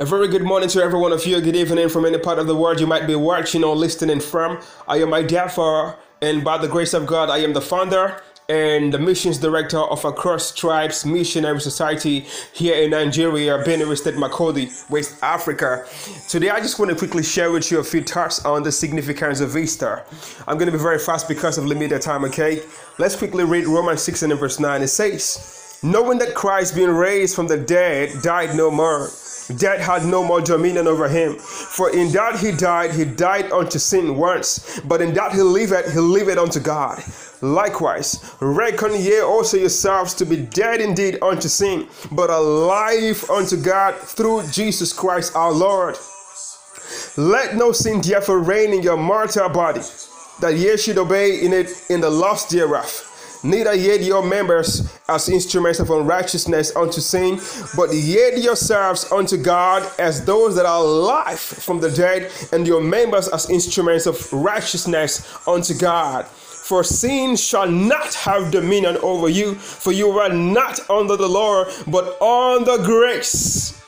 A very good morning to every one of you. Good evening from any part of the world you might be watching or listening from. I am for, and by the grace of God, I am the founder and the missions director of Across Tribes Missionary Society here in Nigeria, Benue State, Makurdi, West Africa. Today, I just want to quickly share with you a few thoughts on the significance of Easter. I'm going to be very fast because of limited time, okay? Let's quickly read Romans 6 and verse 9. It says, Knowing that Christ, being raised from the dead, died no more Death had no more dominion over him. For in that he died, he died unto sin once, but in that he lived, he lived unto God. Likewise, reckon ye also yourselves to be dead indeed unto sin, but alive unto God through Jesus Christ our Lord. Let no sin therefore reign in your mortal body, that ye should obey in it in the lust thereof neither yet your members as instruments of unrighteousness unto sin, but yet yourselves unto God as those that are alive from the dead, and your members as instruments of righteousness unto God. For sin shall not have dominion over you, for you are not under the law, but under grace.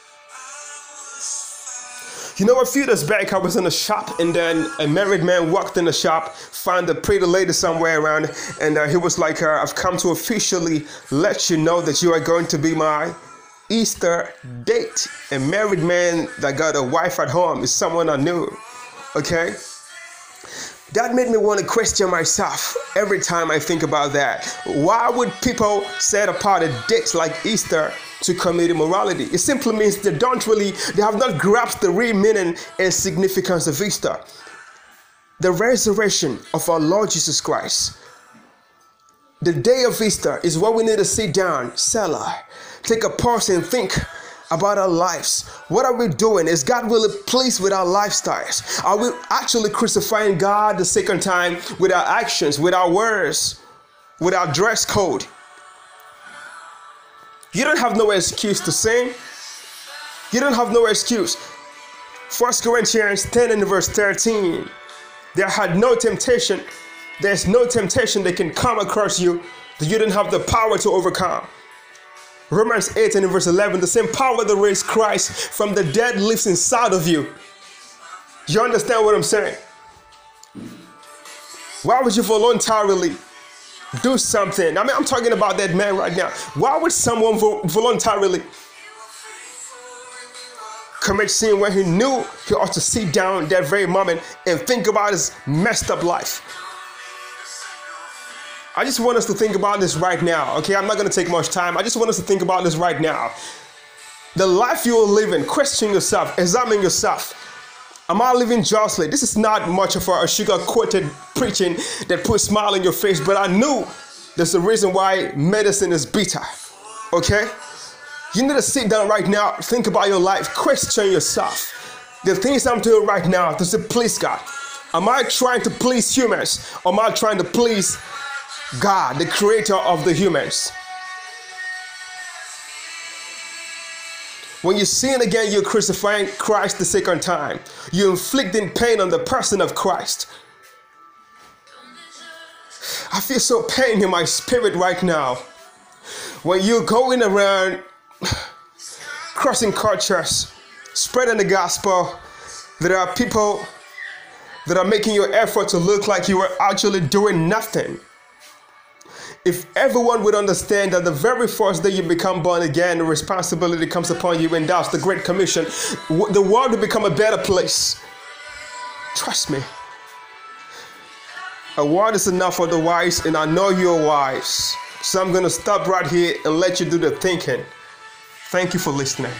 You know, a few days back, I was in a shop, and then a married man walked in the shop, found a pretty lady somewhere around, and uh, he was like, uh, I've come to officially let you know that you are going to be my Easter date. A married man that got a wife at home is someone I knew. Okay? That made me want to question myself every time I think about that. Why would people set apart a date like Easter to commit immorality. It simply means they don't really, they have not grasped the real meaning and significance of Easter. The resurrection of our Lord Jesus Christ. The day of Easter is what we need to sit down, Selah, take a pause and think about our lives. What are we doing? Is God really pleased with our lifestyles? Are we actually crucifying God the second time with our actions, with our words, with our dress code? You don't have no excuse to sin. You don't have no excuse. 1 Corinthians 10 and verse 13. There had no temptation. There's no temptation that can come across you that you didn't have the power to overcome. Romans 8 and verse 11, the same power that raised Christ from the dead lives inside of you. You understand what I'm saying? Why would you voluntarily do something. I mean, I'm talking about that man right now. Why would someone vo- voluntarily commit sin when he knew he ought to sit down that very moment and think about his messed up life? I just want us to think about this right now, okay? I'm not gonna take much time. I just want us to think about this right now. The life you're living, question yourself, examine yourself. Am I living justly? This is not much of a sugar coated preaching that puts smile on your face, but I knew there's a reason why medicine is bitter. Okay? You need to sit down right now, think about your life, question yourself. The things I'm doing right now, does it please God? Am I trying to please humans? Or am I trying to please God, the creator of the humans? When you sin again, you're crucifying Christ the second time. You're inflicting pain on the person of Christ. I feel so pain in my spirit right now. When you're going around crossing cultures, spreading the gospel, there are people that are making your effort to look like you are actually doing nothing. If everyone would understand that the very first day you become born again, the responsibility comes upon you, and that's the Great Commission, the world will become a better place. Trust me. A word is enough for the wise, and I know you're wise. So I'm going to stop right here and let you do the thinking. Thank you for listening.